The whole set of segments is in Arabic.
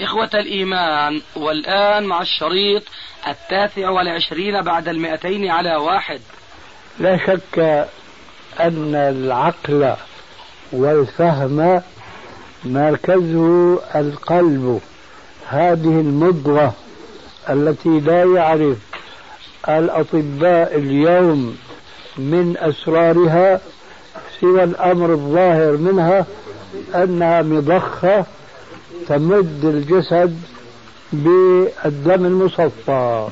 إخوة الإيمان والآن مع الشريط التاسع والعشرين بعد المئتين على واحد. لا شك أن العقل والفهم مركزه القلب. هذه المضغة التي لا يعرف الأطباء اليوم من أسرارها سوى الأمر الظاهر منها أنها مضخة تمد الجسد بالدم المصفى.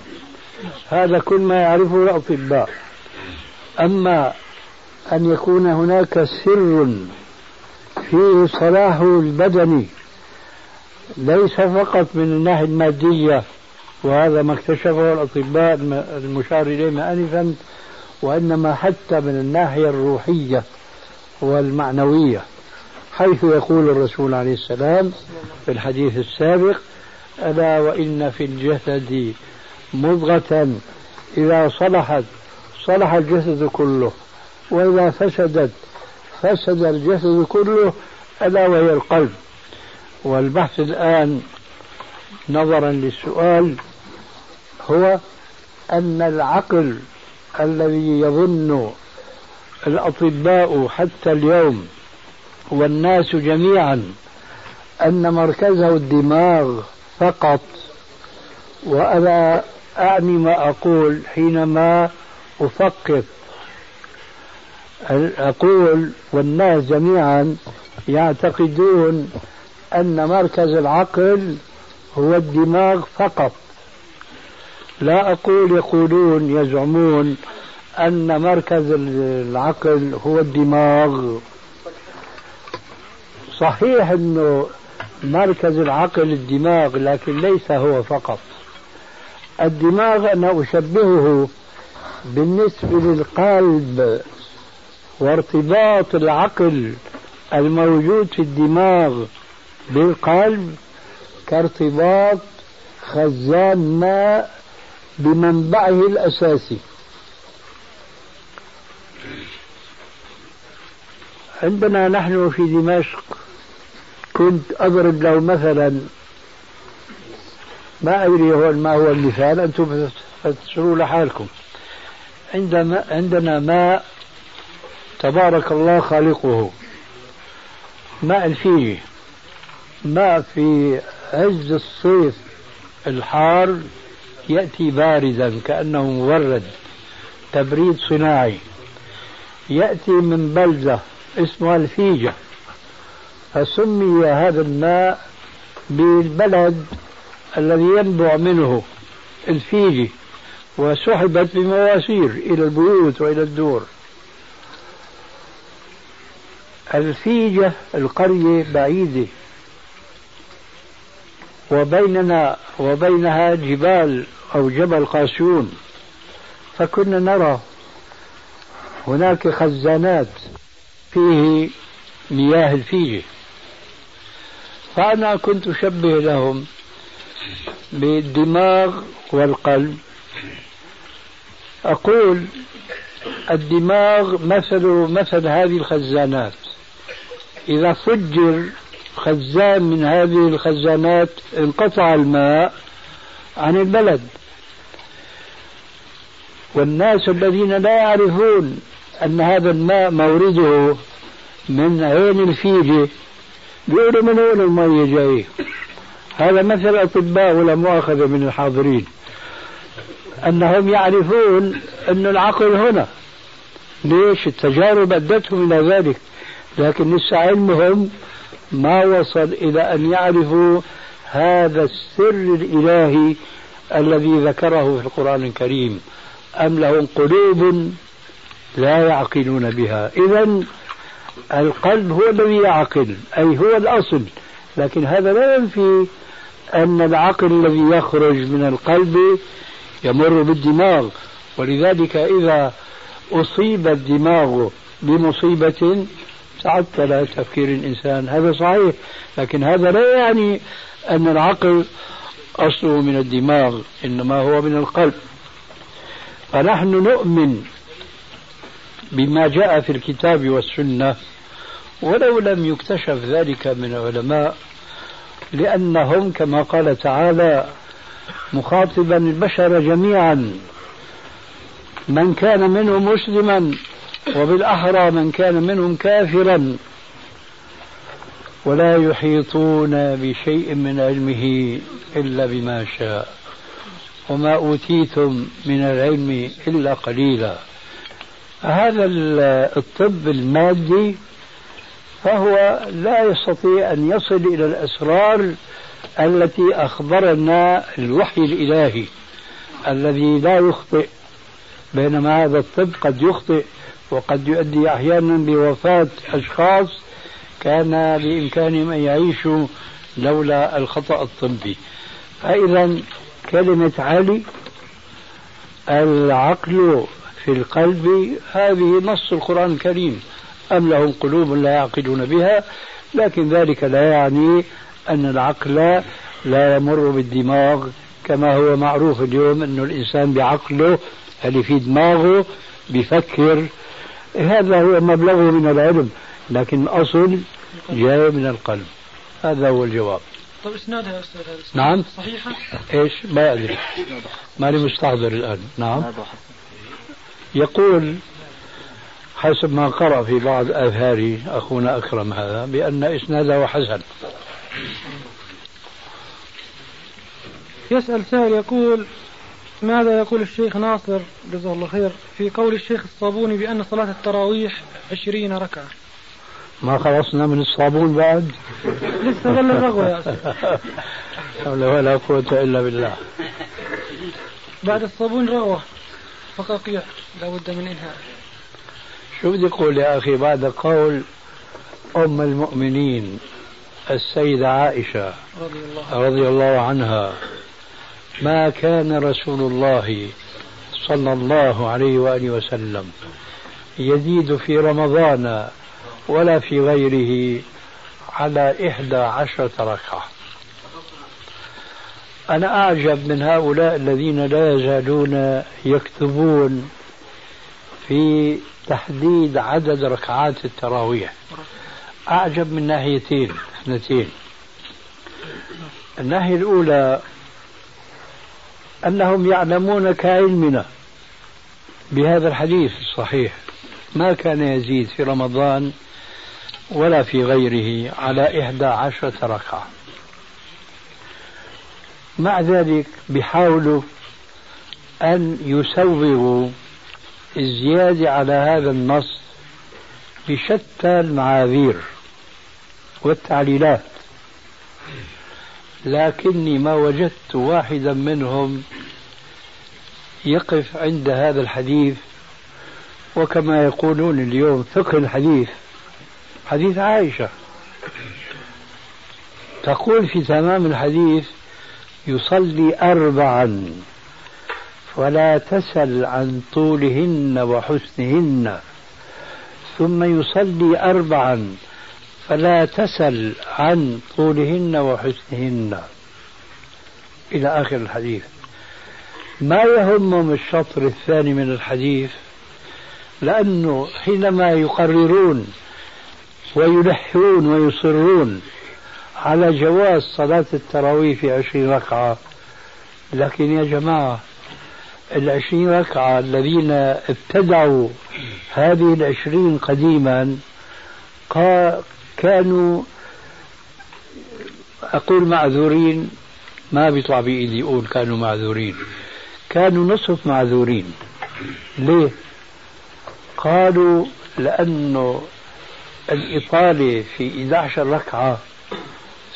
هذا كل ما يعرفه الأطباء. أما أن يكون هناك سر فيه صلاحه البدني ليس فقط من الناحية المادية وهذا ما اكتشفه الأطباء المشار إليه آنفا وإنما حتى من الناحية الروحية والمعنوية. حيث يقول الرسول عليه السلام في الحديث السابق ألا وإن في الجسد مضغة إذا صلحت صلح الجسد كله وإذا فسدت فسد الجسد كله ألا وهي القلب. والبحث الآن نظرا للسؤال هو أن العقل الذي يظن الأطباء حتى اليوم والناس جميعا أن مركزه الدماغ فقط. وأنا أعني ما أقول حينما أفقط أقول والناس جميعا يعتقدون أن مركز العقل هو الدماغ فقط. لا أقول يقولون يزعمون أن مركز العقل هو الدماغ. صحيح أنه مركز العقل الدماغ لكن ليس هو فقط. الدماغ أنا أشبهه بالنسبة للقلب وارتباط العقل الموجود في الدماغ بالقلب كارتباط خزان ماء بمنبعه الأساسي. عندنا نحن في دمشق كنت أضرب له مثلا ما أدري هو ما هو المثال أنتم تفسروا لحالكم. عندما عندنا ماء تبارك الله خالقه. ماء الفيجي ماء في عز الصيف الحار يأتي باردا كأنه مبرد تبريد صناعي. يأتي من بلدة اسمها الفيجة فسمي هذا الماء بالبلد الذي ينبع منه الفيجي وسحبت بمواسير إلى البيوت وإلى الدور. الفيجة القرية بعيدة وبيننا وبينها جبال أو جبل قاسيون. فكنا نرى هناك خزانات فيه مياه الفيجة. فأنا كنت أشبه لهم بالدماغ والقلب. أقول الدماغ مثل مثل هذه الخزانات. إذا فجر خزان من هذه الخزانات انقطع الماء عن البلد. والناس الذين لا يعرفون أن هذا الماء مورده من عين الفيجة بيقولوا من وين المية جاية هذا مثل أطباء ولا مؤاخذة من الحاضرين. أنهم يعرفون أن العقل هنا. ليش؟ التجارب أدتهم إلى ذلك. لكن لسه علمهم ما وصل إلى أن يعرفوا هذا السر الإلهي الذي ذكره في القرآن الكريم. أم لهم قلوب لا يعقلون بها. إذا القلب هو الذي يعقل أي هو الأصل. لكن هذا لا ينفي أن العقل الذي يخرج من القلب يمر بالدماغ. ولذلك إذا أصيب الدماغ بمصيبة تعطل تفكير الإنسان. هذا صحيح لكن هذا لا يعني أن العقل أصله من الدماغ إنما هو من القلب. فنحن نؤمن بما جاء في الكتاب والسنة ولو لم يكتشف ذلك من العلماء لأنهم كما قال تعالى مخاطبا البشر جميعا من كان منهم مسلما وبالأحرى من كان منهم كافرا. ولا يحيطون بشيء من علمه إلا بما شاء وما أوتيتم من العلم إلا قليلا. هذا الطب المادي فهو لا يستطيع أن يصل إلى الأسرار التي أخبرنا الوحي الإلهي الذي لا يخطئ بينما هذا الطب قد يخطئ وقد يؤدي أحيانا بوفاة أشخاص كان بإمكانهم أن يعيشوا لولا الخطأ الطبي. فإذا كلمة علي العقل في القلب هذه نص القرآن الكريم. أم لهم قلوب لا يعقلون بها لكن ذلك لا يعني أن العقل لا يمر بالدماغ كما هو معروف اليوم أن الإنسان بعقله اللي في دماغه بيفكر هذا هو مبلغه من العلم لكن الأصل جاي من القلب. هذا هو الجواب. طيب إسنادها يا أستاذ نعم. صحيحة؟ إيش؟ ما أدري. ماني مستحضر الآن. نعم. يقول حسب ما قرأ في بعض آثار أخونا أكرم هذا بأن إسناده حسن. يسأل سائل يقول ماذا يقول الشيخ ناصر جزاه الله خير في قول الشيخ الصابوني بأن صلاة التراويح عشرين ركعة؟ ما خلصنا من الصابون بعد؟ لسه ظل الرغوة يا أستاذ حول ولا قوة إلا بالله. بعد الصابون رغوة. فقاقيع لابد من إنهاء. شو بدي أقول يا أخي؟ بعد قول أم المؤمنين السيدة عائشة رضي الله رضي الله عنها ما كان رسول الله صلى الله عليه وآله وسلم يزيد في رمضان ولا في غيره على إحدى عشرة ركعة. أنا أعجب من هؤلاء الذين لا يزالون يكتبون في تحديد عدد ركعات التراويح. أعجب من ناحيتين اثنتين. الناحية الأولى أنهم يعلمون كعلمنا بهذا الحديث الصحيح. ما كان يزيد في رمضان ولا في غيره على إحدى عشرة ركعة. مع ذلك بيحاولوا أن يسوغوا الزيادة على هذا النص بشتى المعاذير والتعليلات. لكني ما وجدت واحدا منهم يقف عند هذا الحديث وكما يقولون اليوم فقه الحديث حديث عائشة. تقول في تمام الحديث يصلي أربعا. ولا تسل عن طولهن وحسنهن. ثم يصلي أربعا. فلا تسل عن طولهن وحسنهن. إلى آخر الحديث. ما يهمهم الشطر الثاني من الحديث؟ لأنه حينما يقررون ويلحون ويصرون على جواز صلاة التراويح في عشرين ركعة. لكن يا جماعة العشرين ركعة الذين ابتدعوا هذه العشرين قديما كانوا أقول معذورين ما بيطلع بإيدي أقول كانوا معذورين. كانوا نصف معذورين. ليه؟ قالوا لأنه الإطالة في 11 ركعة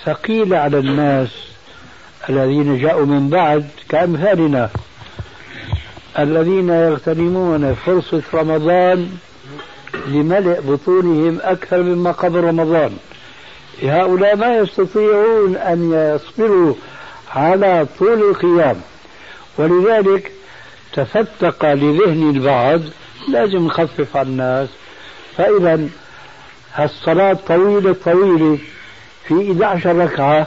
ثقيلة على الناس الذين جاءوا من بعد كأمثالنا. الذين يغتنمون فرصة رمضان لملء بطونهم أكثر مما قبل رمضان. هؤلاء ما يستطيعون أن يصبروا على طول القيام. ولذلك تفتق لذهن البعض لازم نخفف على الناس. فإذا هالصلاة طويلة طويلة. في 11 ركعة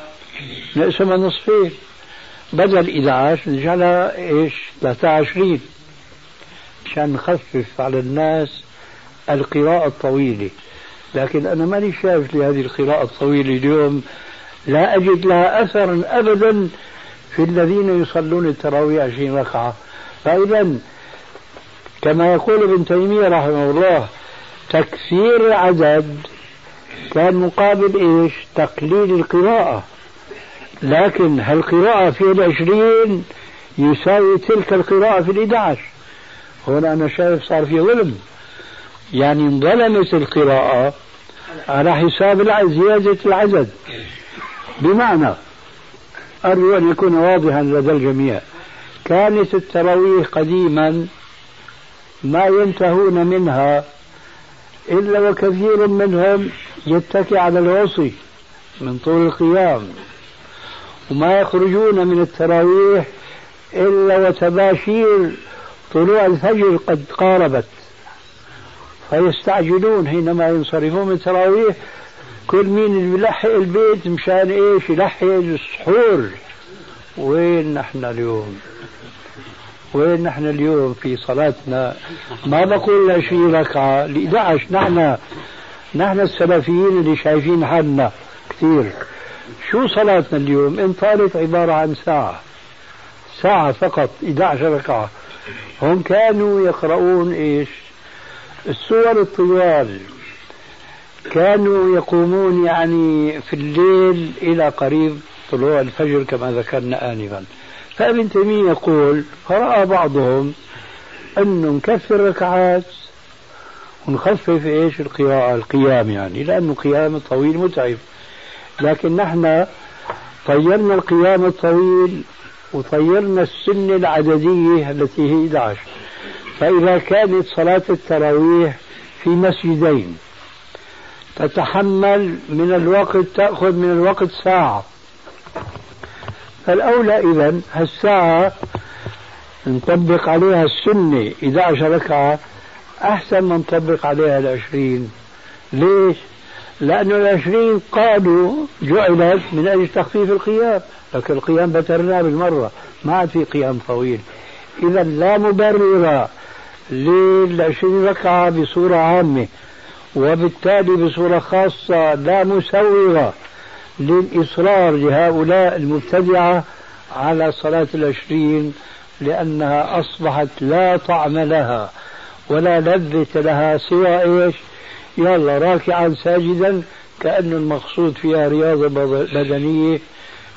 نقسمها نصفين بدل 11 نجعلها إيش؟ 23 مشان نخفف على الناس القراءة الطويلة. لكن أنا ماني شايف لهذه القراءة الطويلة اليوم. لا أجد لها أثرا أبدا في الذين يصلون التراويح 20 ركعة. فإذا كما يقول ابن تيمية رحمه الله تكثير العدد كان مقابل إيش؟ تقليل القراءة. لكن هالقراءة في العشرين يساوي تلك القراءة في الإحدى عشر هنا أنا شايف صار في ظلم. يعني انظلمت القراءة على حساب زيادة العدد. بمعنى أرجو أن يكون واضحا لدى الجميع. كانت التراويح قديما ما ينتهون منها إلا وكثير منهم يتكي على الوصي من طول القيام. وما يخرجون من التراويح إلا وتباشير طلوع الفجر قد قاربت. فيستعجلون حينما ينصرفون من التراويح. كل مين بيلحق البيت مشان إيش؟ يلحق السحور. وين نحن اليوم؟ وين نحن اليوم في صلاتنا؟ ما بقول 20 ركعة ل 11 نحن نحن السلفيين اللي شايفين حالنا كثير. شو صلاتنا اليوم؟ إن طالت عبارة عن ساعة. ساعة فقط 11 ركعة. هم كانوا يقرؤون إيش؟ السور الطوال. كانوا يقومون يعني في الليل إلى قريب طلوع الفجر كما ذكرنا آنفا. فابن تيمية يقول فرأى بعضهم أنه نكثر ركعات ونخفف إيش؟ القراءة القيام يعني لأنه قيام طويل متعب. لكن نحن طيرنا القيام الطويل وطيرنا السنة العددية التي هي 11 فإذا كانت صلاة التراويح في مسجدين تتحمل من الوقت تأخذ من الوقت ساعة. فالأولى إذا هالساعة نطبق عليها السنة 11 ركعة أحسن ما نطبق عليها العشرين. ليش؟ لأن العشرين قالوا جعلت من أجل تخفيف القيام لكن القيام بترناه بالمرة ما عاد في قيام طويل. إذا لا مبرر للعشرين ركعة بصورة عامة وبالتالي بصورة خاصة لا مسوغة للإصرار لهؤلاء المبتدعة على صلاة العشرين لأنها أصبحت لا طعم لها. ولا لذة لها سوى إيش؟ يلا راكعا ساجدا كأن المقصود فيها رياضة بدنية.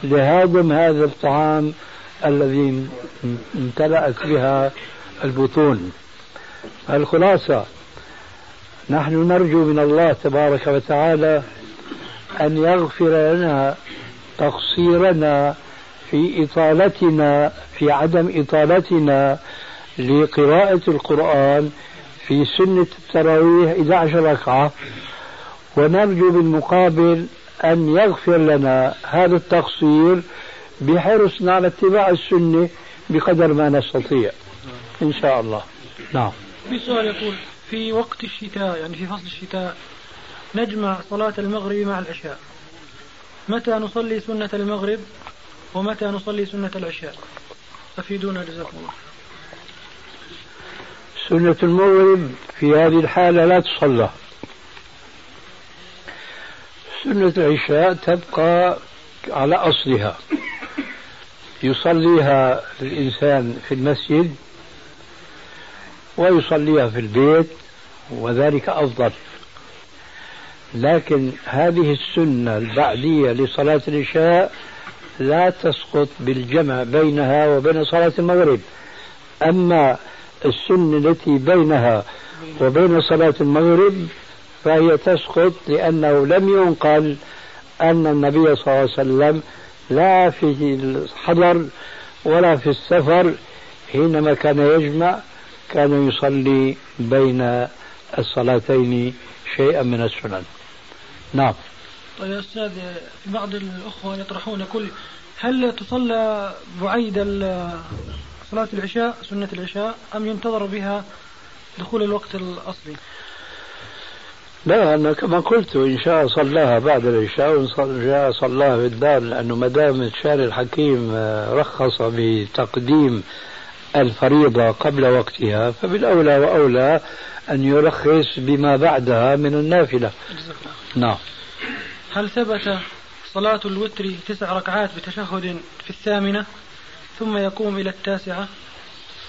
لهضم هذا الطعام الذي امتلأت بها البطون. الخلاصة نحن نرجو من الله تبارك وتعالى أن يغفر لنا تقصيرنا في إطالتنا في عدم إطالتنا لقراءة القرآن في سنة التراويح 11 ركعة. ونرجو بالمقابل أن يغفر لنا هذا التقصير بحرصنا على اتباع السنة بقدر ما نستطيع. إن شاء الله. نعم. في سؤال يقول في وقت الشتاء يعني في فصل الشتاء نجمع صلاة المغرب مع العشاء. متى نصلي سنة المغرب ومتى نصلي سنة العشاء؟ أفيدونا جزاكم الله. سنة المغرب في هذه الحالة لا تصلى. سنة العشاء تبقى على أصلها. يصليها الإنسان في المسجد ويصليها في البيت وذلك أفضل. لكن هذه السنة البعدية لصلاة العشاء لا تسقط بالجمع بينها وبين صلاة المغرب. أما السنة التي بينها وبين صلاة المغرب فهي تسقط لأنه لم ينقل أن النبي صلى الله عليه وسلم لا في الحضر ولا في السفر حينما كان يجمع كان يصلي بين الصلاتين شيئا من السنن. نعم. طيب يا أستاذ بعض الأخوة يطرحون كل هل تصلى بعيد صلاة العشاء سنة العشاء أم ينتظر بها دخول الوقت الأصلي؟ لا أنا كما قلت إن شاء صلاها بعد العشاء وإن شاء صلاها في الدار لأنه ما دام الشارع الحكيم آه، رخص بتقديم الفريضة قبل وقتها فبالأولى وأولى أن يرخص بما بعدها من النافلة. نعم. هل ثبت صلاة الوتر تسع ركعات بتشهد في الثامنة؟ ثم يقوم إلى التاسعة.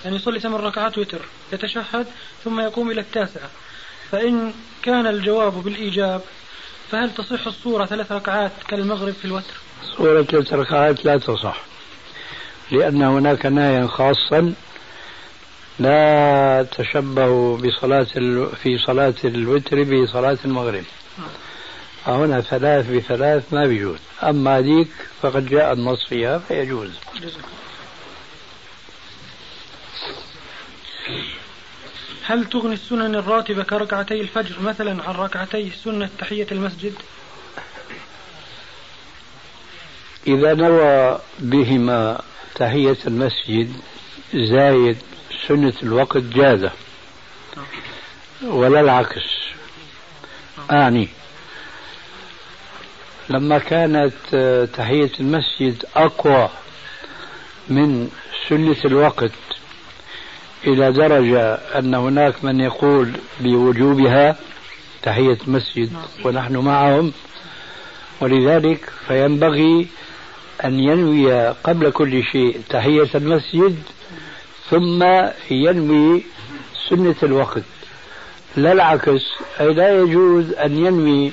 يعني يصلي ثمان ركعات وتر يتشهد ثم يقوم إلى التاسعة. فإن كان الجواب بالإيجاب فهل تصح الصورة ثلاث ركعات كالمغرب في الوتر؟ صورة ثلاث ركعات لا تصح لأن هناك نهيا خاصا لا تشبهوا بصلاة ال... في صلاة الوتر بصلاة المغرب. هنا ثلاث بثلاث ما بيجوز. أما هذيك فقد جاء النص فيها فيجوز. هل تغني السنن الراتبة كركعتي الفجر مثلا عن ركعتي سنة تحية المسجد؟ إذا نوى بهما تحية المسجد زايد سنة الوقت جازة ولا العكس؟ أعني لما كانت تحية المسجد أقوى من سنة الوقت إلى درجة أن هناك من يقول بوجوبها تحية مسجد ونحن معهم ولذلك فينبغي أن ينوي قبل كل شيء تحية المسجد ثم ينوي سنة الوقت. لا العكس أي لا يجوز أن ينوي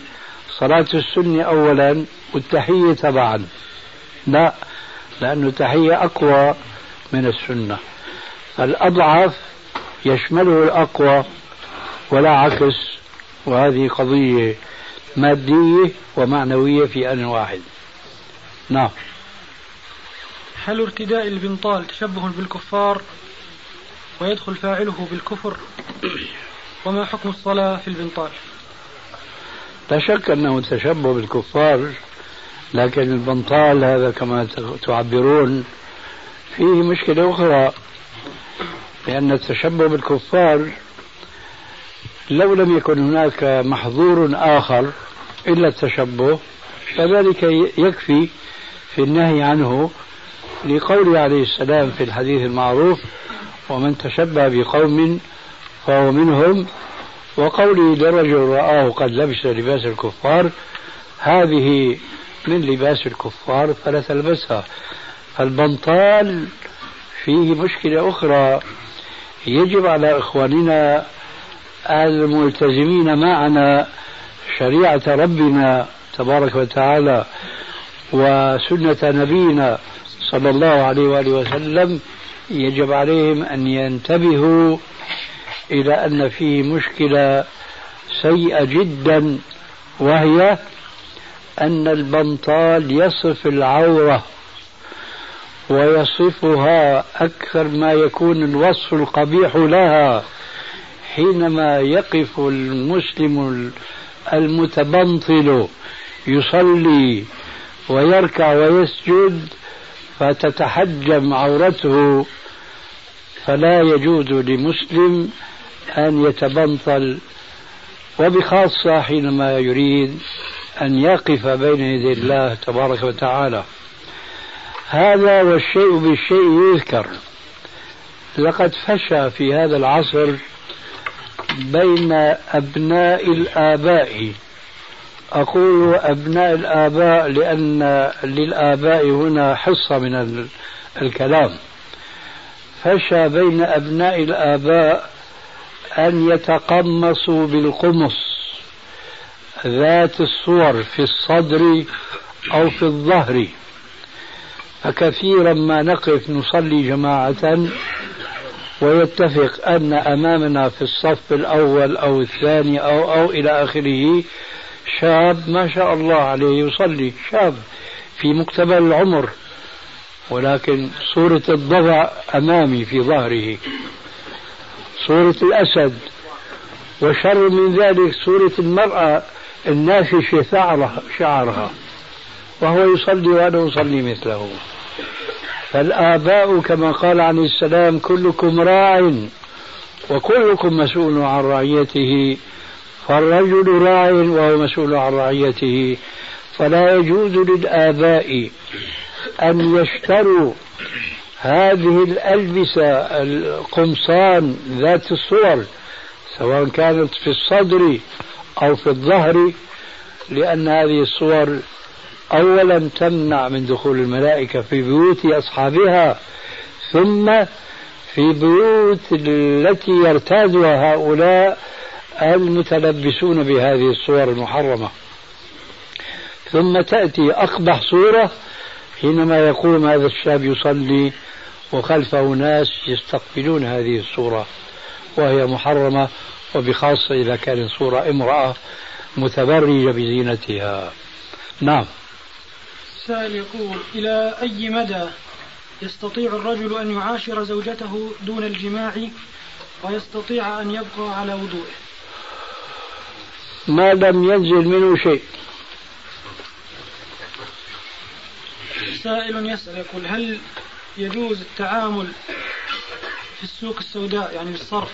صلاة السنة أولا والتحية تبعا. لا لأن التحية أقوى من السنة. الأضعف يشمله الأقوى ولا عكس وهذه قضية مادية ومعنوية في آن واحد. نعم. هل ارتداء البنطال تشبه بالكفار ويدخل فاعله بالكفر. وما حكم الصلاة في البنطال؟ لا شك أنه تشبه بالكفار لكن البنطال هذا كما تعبرون فيه مشكلة أخرى. لأن التشبه بالكفار لو لم يكن هناك محظور آخر إلا التشبه فذلك يكفي في النهي عنه لقوله عليه السلام في الحديث المعروف ومن تشبه بقوم فهو منهم. وقوله لرجل رآه قد لبس لباس الكفار هذه من لباس الكفار فلا تلبسها. فالبنطال فيه مشكلة أخرى. يجب على إخواننا الملتزمين معنا شريعة ربنا تبارك وتعالى وسنة نبينا صلى الله عليه وآله وسلم. يجب عليهم أن ينتبهوا إلى أن فيه مشكلة سيئة جدا وهي أن البنطال يصف العورة. ويصفها أكثر ما يكون الوصف القبيح لها حينما يقف المسلم المتبنطل يصلي ويركع ويسجد فتتحجم عورته فلا يجوز لمسلم أن يتبنطل. وبخاصة حينما يريد أن يقف بين يدي الله تبارك وتعالى. هذا والشيء بالشيء يذكر. لقد فشى في هذا العصر بين أبناء الآباء. أقول أبناء الآباء لأن للآباء هنا حصة من الكلام. فشى بين أبناء الآباء أن يتقمصوا بالقمص ذات الصور في الصدر أو في الظهر. فكثيرا ما نقف نصلي جماعة ويتفق أن أمامنا في الصف الأول أو الثاني أو أو إلى آخره شاب ما شاء الله عليه يصلي شاب في مقتبل العمر ولكن صورة الضبع أمامي في ظهره صورة الأسد وشر من ذلك صورة المرأة النافشة شعرها, شعرها. وهو يصلي وأنا أصلي مثله. فالآباء كما قال عليه السلام كلكم راع وكلكم مسؤول عن رعيته. فالرجل راع وهو مسؤول عن رعيته. فلا يجوز للآباء أن يشتروا هذه الألبسة القمصان ذات الصور سواء كانت في الصدر أو في الظهر لأن هذه الصور أولا تمنع من دخول الملائكة في بيوت أصحابها ثم في بيوت التي يرتادها هؤلاء المتلبسون بهذه الصور المحرمة. ثم تأتي أقبح صورة حينما يقوم هذا الشاب يصلي وخلفه ناس يستقبلون هذه الصورة وهي محرمة وبخاصة إذا كانت صورة امرأة متبرجة بزينتها. نعم. سائل يقول إلى أي مدى يستطيع الرجل أن يعاشر زوجته دون الجماع ويستطيع أن يبقى على وضوءه ما لم ينزل منه شيء. سائل يسأل يقول هل يجوز التعامل في السوق السوداء يعني بالصرف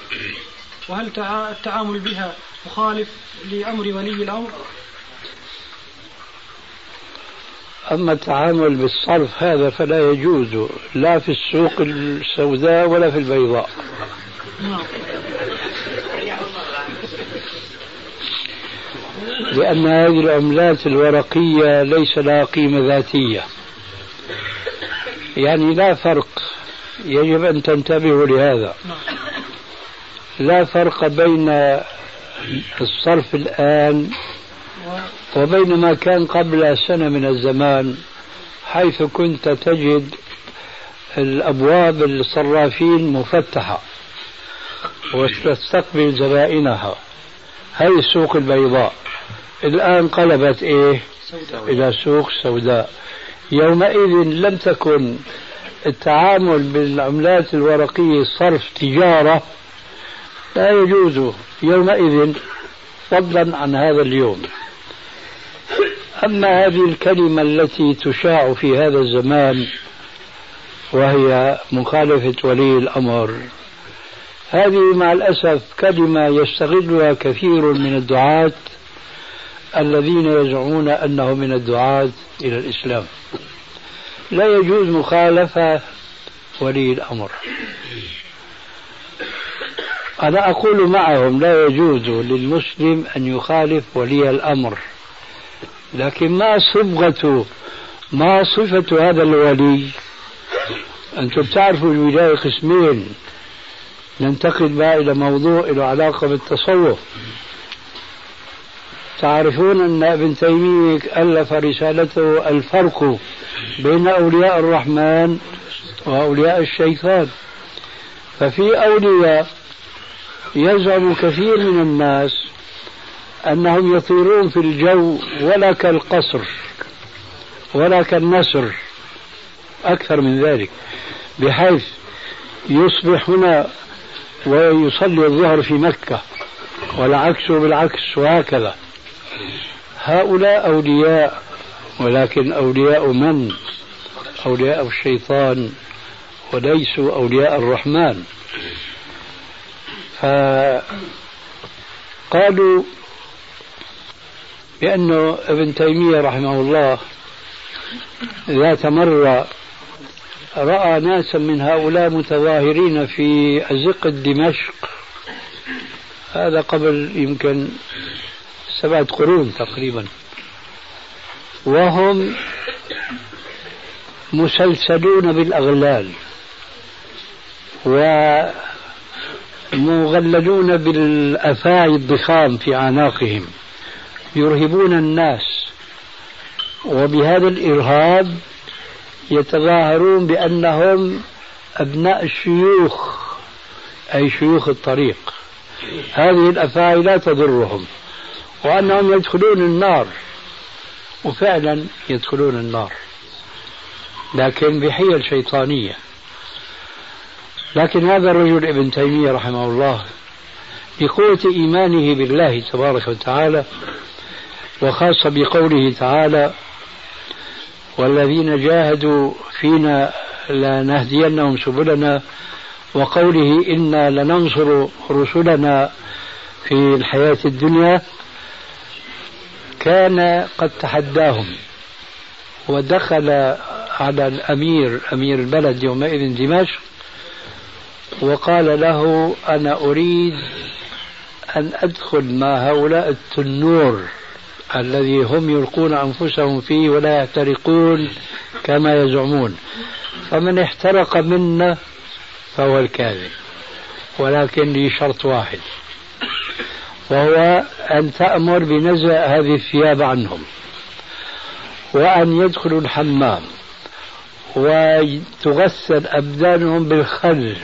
وهل التعامل بها مخالف لأمر ولي الأمر؟ أما التعامل بالصرف هذا فلا يجوز لا في السوق السوداء ولا في البيضاء. لأن هذه العملات الورقية ليس لها قيمة ذاتية يعني لا فرق يجب أن تنتبهوا لهذا لا فرق بين الصرف الآن وبين ما كان قبل سنة من الزمان حيث كنت تجد الأبواب الصرافين مفتحة وتستقبل زبائنها هذه السوق البيضاء. الآن قلبت إيه؟ سوداء. إلى سوق سوداء. يومئذ لم تكن التعامل بالعملات الورقية صرف تجارة لا يجوز يومئذ فضلا عن هذا اليوم. أما هذه الكلمة التي تشاع في هذا الزمان وهي مخالفة ولي الأمر. هذه مع الأسف كلمة يستغلها كثير من الدعاة الذين يزعمون أنه من الدعاة إلى الإسلام. لا يجوز مخالفة ولي الأمر. أنا أقول معهم لا يجوز للمسلم أن يخالف ولي الأمر. لكن ما صبغة ما صفة هذا الولي؟ أنتم تعرفوا الولاية قسمين ننتقل بها إلى موضوع له علاقة بالتصوف. تعرفون أن ابن تيمية ألف رسالته الفرق بين أولياء الرحمن وأولياء الشيطان. ففي أولياء يزعم كثير من الناس أنهم يطيرون في الجو ولا كالقصر ولا كالنسر أكثر من ذلك بحيث يصبح هنا ويصلي الظهر في مكة والعكس بالعكس وهكذا هؤلاء أولياء ولكن أولياء من؟ أولياء الشيطان وليسوا أولياء الرحمن فقالوا بأنه ابن تيمية رحمه الله ذات مرة رأى ناسا من هؤلاء متظاهرين في أزقة دمشق. هذا قبل يمكن سبعة قرون تقريبا. وهم مسلسلون بالأغلال ومغللون بالأفاعي الضخام في أعناقهم. يرهبون الناس وبهذا الإرهاب يتظاهرون بأنهم أبناء الشيوخ أي شيوخ الطريق. هذه الأفاعي لا تضرهم وأنهم يدخلون النار وفعلا يدخلون النار لكن بحيل شيطانية. لكن هذا الرجل ابن تيمية رحمه الله بقوة إيمانه بالله تبارك وتعالى وخاصة بقوله تعالى والذين جاهدوا فينا لنهدينهم سبلنا وقوله إنا لننصر رسلنا في الحياة الدنيا كان قد تحداهم ودخل على الأمير أمير البلد يومئذ دمشق وقال له أنا أريد أن أدخل مع هؤلاء التنور. الذي هم يلقون أنفسهم فيه ولا يحترقون كما يزعمون. فمن احترق منا فهو الكاذب. ولكن لي شرط واحد وهو أن تأمر بنزع هذه الثياب عنهم وأن يدخلوا الحمام وتغسل أبدانهم بالخل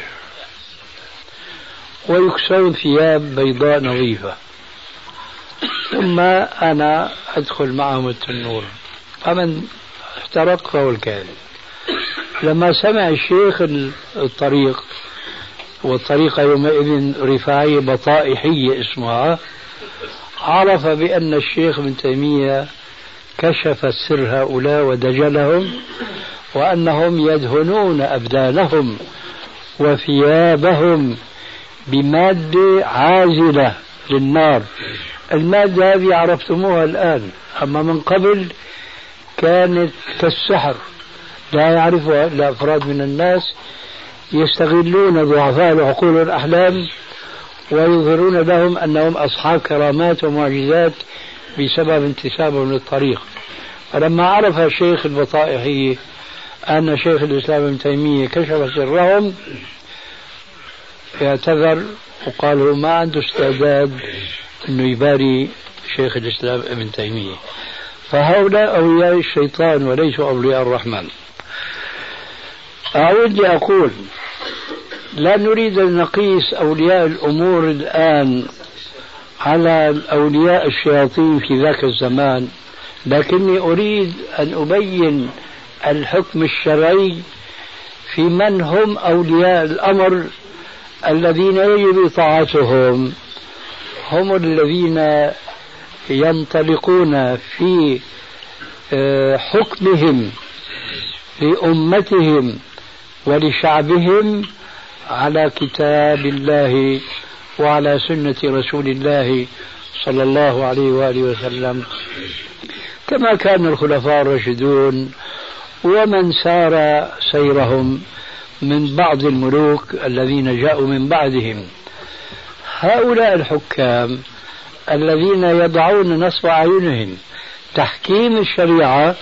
ويكسون ثياب بيضاء نظيفة. ثم أنا أدخل معهم التنور. فمن احترق فهو الكاذب. لما سمع الشيخ الطريق والطريقة يومئذ رفاعية بطائحية اسمها عرف بأن الشيخ ابن تيمية كشف سر هؤلاء ودجلهم وأنهم يدهنون أبدانهم وثيابهم بمادة عازلة للنار. المادة هذه عرفتموها الآن. أما من قبل كانت كالسحر لا يعرفها إلا أفراد من الناس يستغلون ضعفاء العقول والأحلام ويظهرون لهم أنهم أصحاب كرامات ومعجزات بسبب انتسابهم للطريق. فلما عرف الشيخ البطائحي أن شيخ الإسلام ابن تيمية كشف سرهم اعتذر وقال ما عنده استعداد أنه يباري شيخ الإسلام ابن تيمية. فهؤلاء أولياء الشيطان وليسوا أولياء الرحمن. أعود لأقول لا نريد أن نقيس أولياء الأمور الآن على أولياء الشياطين في ذاك الزمان لكني أريد أن أبين الحكم الشرعي في من هم أولياء الأمر الذين يجب طاعتهم هم الذين ينطلقون في آه، حكمهم لأمتهم ولشعبهم على كتاب الله وعلى سنة رسول الله صلى الله عليه وآله وسلم. كما كان الخلفاء الراشدون ومن سار سيرهم من بعض الملوك الذين جاءوا من بعدهم. هؤلاء الحكام الذين يضعون نصب أعينهم تحكيم الشريعة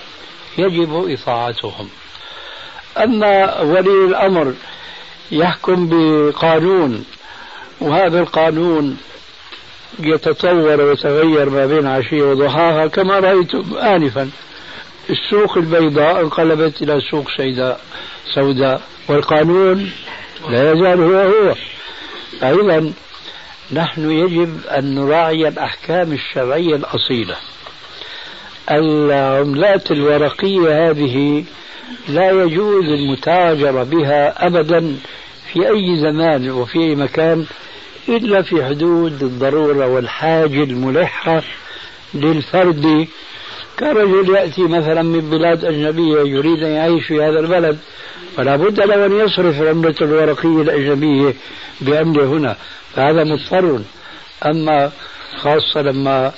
يجب إطاعتهم. أما ولي الأمر يحكم بقانون وهذا القانون يتطور ويتغير ما بين عشية وضحاها كما رأيتم آنفا. السوق البيضاء انقلبت إلى سوق سيداء سوداء والقانون لا يزال هو هو. فإذا نحن يجب أن نراعي الأحكام الشرعية الأصيلة. العملات الورقية هذه لا يجوز المتاجرة بها أبدا في أي زمان وفي أي مكان إلا في حدود الضرورة والحاجة الملحة للفرد. كرجل يأتي مثلا من بلاد أجنبية يريد أن يعيش في هذا البلد فلا بد له أن يصرف العملة الورقية الأجنبية بعملة هنا فهذا مضطر. أما خاصة لما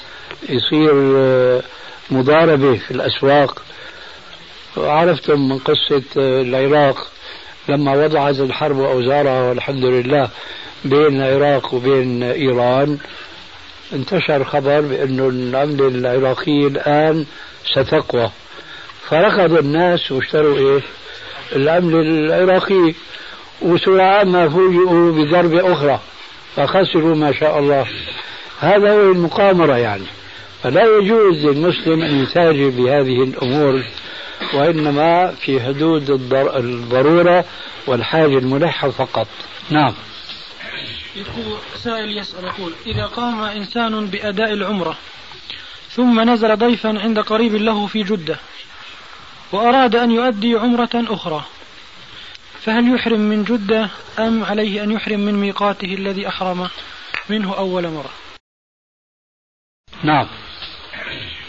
يصير مضاربة في الأسواق. عرفتم من قصة العراق. لما وضعت الحرب أوزارها والحمد لله بين العراق وبين إيران انتشر خبر بأنه العملة العراقية الآن ستقوى. فركض الناس واشتروا إيه العملة العراقية وسرعان ما فوجئوا بضربة أخرى. فخسروا ما شاء الله. هذا هو المقامرة يعني. فلا يجوز للمسلم أن يتاجر بهذه الأمور وإنما في حدود الضرورة والحاجة الملحة فقط. نعم. يقول سائل يسأل يقول إذا قام إنسان بأداء العمرة ثم نزل ضيفا عند قريب له في جدة وأراد أن يؤدي عمرة أخرى. فهل يحرم من جدة أم عليه أن يحرم من ميقاته الذي أحرم منه أول مرة؟ نعم.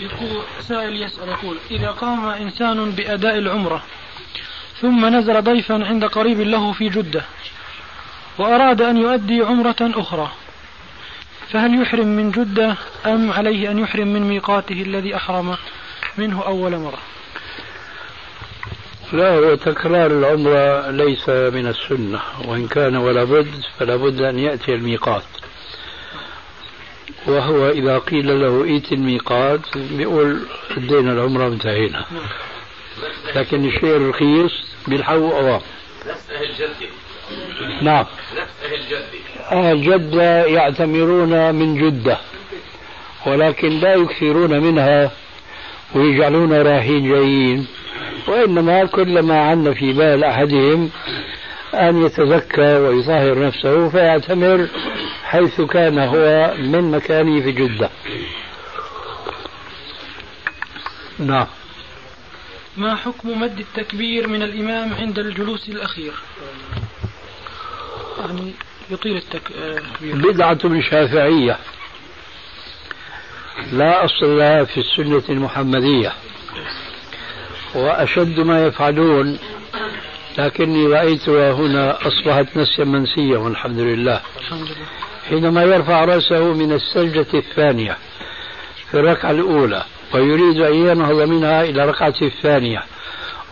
يقول سائل يسأل يقول إذا قام إنسان بأداء العمرة ثم نزل ضيفا عند قريب له في جدة وأراد أن يؤدي عمرة أخرى فهل يحرم من جدة أم عليه أن يحرم من ميقاته الذي أحرم منه أول مرة؟ لا هو تكرار العمرة ليس من السنة وإن كان ولا بد فلا بد أن يأتي الميقات. وهو إذا قيل له إيت الميقات بيقول ادينا العمرة انتهينا. لكن الشيء الرخيص بيلحقوا أوام. نعم. أهل جدة يعتمرون من جدة ولكن لا يكثرون منها ويجعلون رايحين جايين. وإنما كل ما عنا في بال أحدهم أن يتزكى ويطهر نفسه فيعتمر حيث كان هو من مكانه في جدة. نعم. ما حكم مد التكبير من الإمام عند الجلوس الأخير؟ يعني يطيل التكبير بدعة شافعية. لا أصل لها في السنة المحمدية. وأشد ما يفعلون لكني رأيتها هنا أصبحت نسيا منسيا والحمد لله. حينما يرفع رأسه من السجدة الثانية في الركعة الأولى ويريد أن ينهض منها إلى الركعة الثانية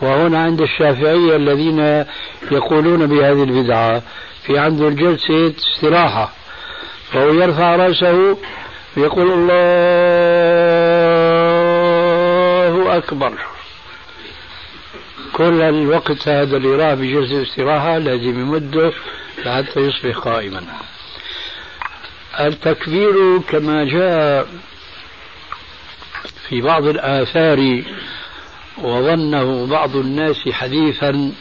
وهنا عند الشافعية الذين يقولون بهذه البدعة في عنده الجلسة استراحة فهو يرفع رأسه ويقول الله أكبر. كل الوقت هذا اللي راه بجلسة استراحة لازم يمده لحتى يصبح قائما. التكبير كما جاء في بعض الآثار وظنه بعض الناس حديثا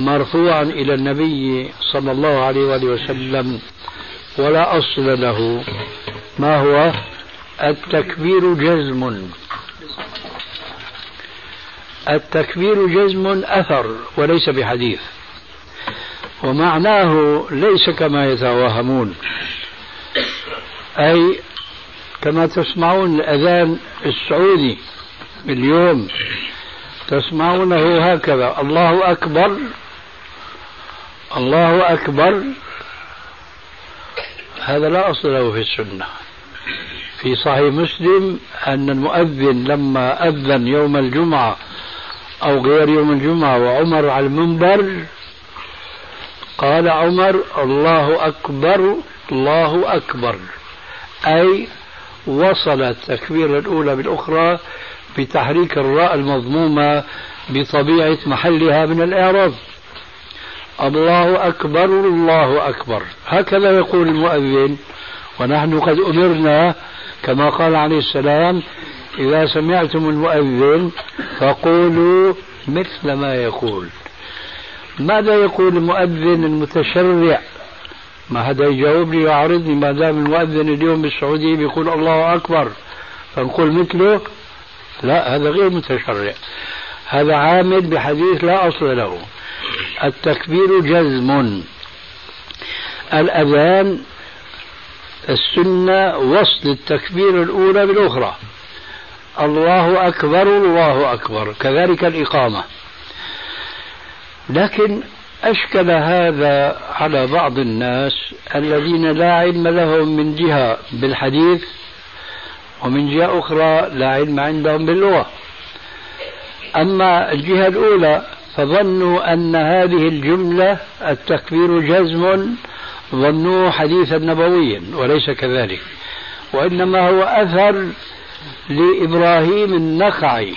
مرفوعا إلى النبي صلى الله عليه وآله وسلم ولا أصل له. ما هو؟ التكبير جزم. التكبير جزم أثر وليس بحديث. ومعناه ليس كما يتوهمون. أي كما تسمعون الأذان السعودي اليوم تسمعونه هكذا. الله أكبر. الله أكبر. هذا لا أصل له في السنة. في صحيح مسلم أن المؤذن لما أذن يوم الجمعة أو غير يوم الجمعة وعمر على المنبر قال عمر الله أكبر الله أكبر. أي وصل التكبيرة الأولى بالأخرى بتحريك الراء المضمومة بطبيعة محلها من الإعراب. الله أكبر الله أكبر. هكذا يقول المؤذن. ونحن قد أمرنا كما قال عليه السلام إذا سمعتم المؤذن فقولوا مثل ما يقول. ماذا يقول المؤذن المتشرع؟ ما هذا يجاوبني ويعرضني ما دام المؤذن اليوم بالسعودية بيقول الله أكبر فنقول مثله؟ لا هذا غير متشرع. هذا عامل بحديث لا أصل له. التكبير جزم. الأذان السنة وصل التكبير الأولى بالأخرى. الله أكبر الله أكبر. كذلك الإقامة. لكن أشكل هذا على بعض الناس الذين لا علم لهم من جهة بالحديث ومن جهة أخرى لا علم عندهم باللغة. أما الجهة الأولى فظنوا أن هذه الجملة التكبير جزم ظنوه حديثا نبويا وليس كذلك. وإنما هو أثر لإبراهيم النخعي.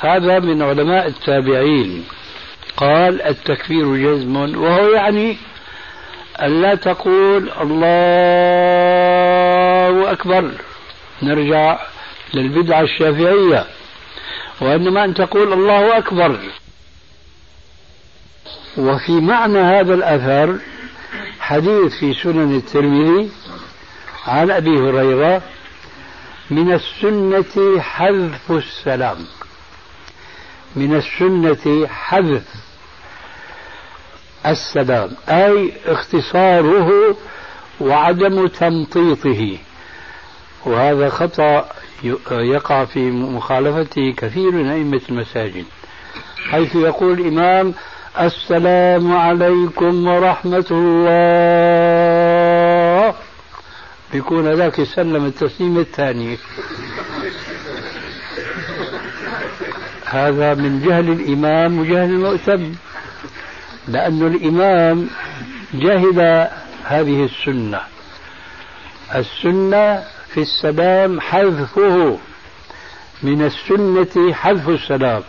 هذا من علماء التابعين. قال التكفير جزم وهو يعني ألا تقول الله أكبر. نرجع للبدعة الشافعية. وإنما أن تقول الله أكبر. وفي معنى هذا الأثر حديث في سنن الترمذي عن أبي هريرة من السنة حذف السلام. من السنة حذف السلام أي اختصاره وعدم تمطيطه. وهذا خطأ يقع في مخالفته كثير من أئمة المساجد حيث يقول الإمام السلام عليكم ورحمة الله. بيكون هذاك سلم التسليم الثاني. هذا من جهل الإمام وجهل المؤتم. لأن الإمام جهل هذه السنة. السنة في السلام حذفه. من السنة حذف السلام.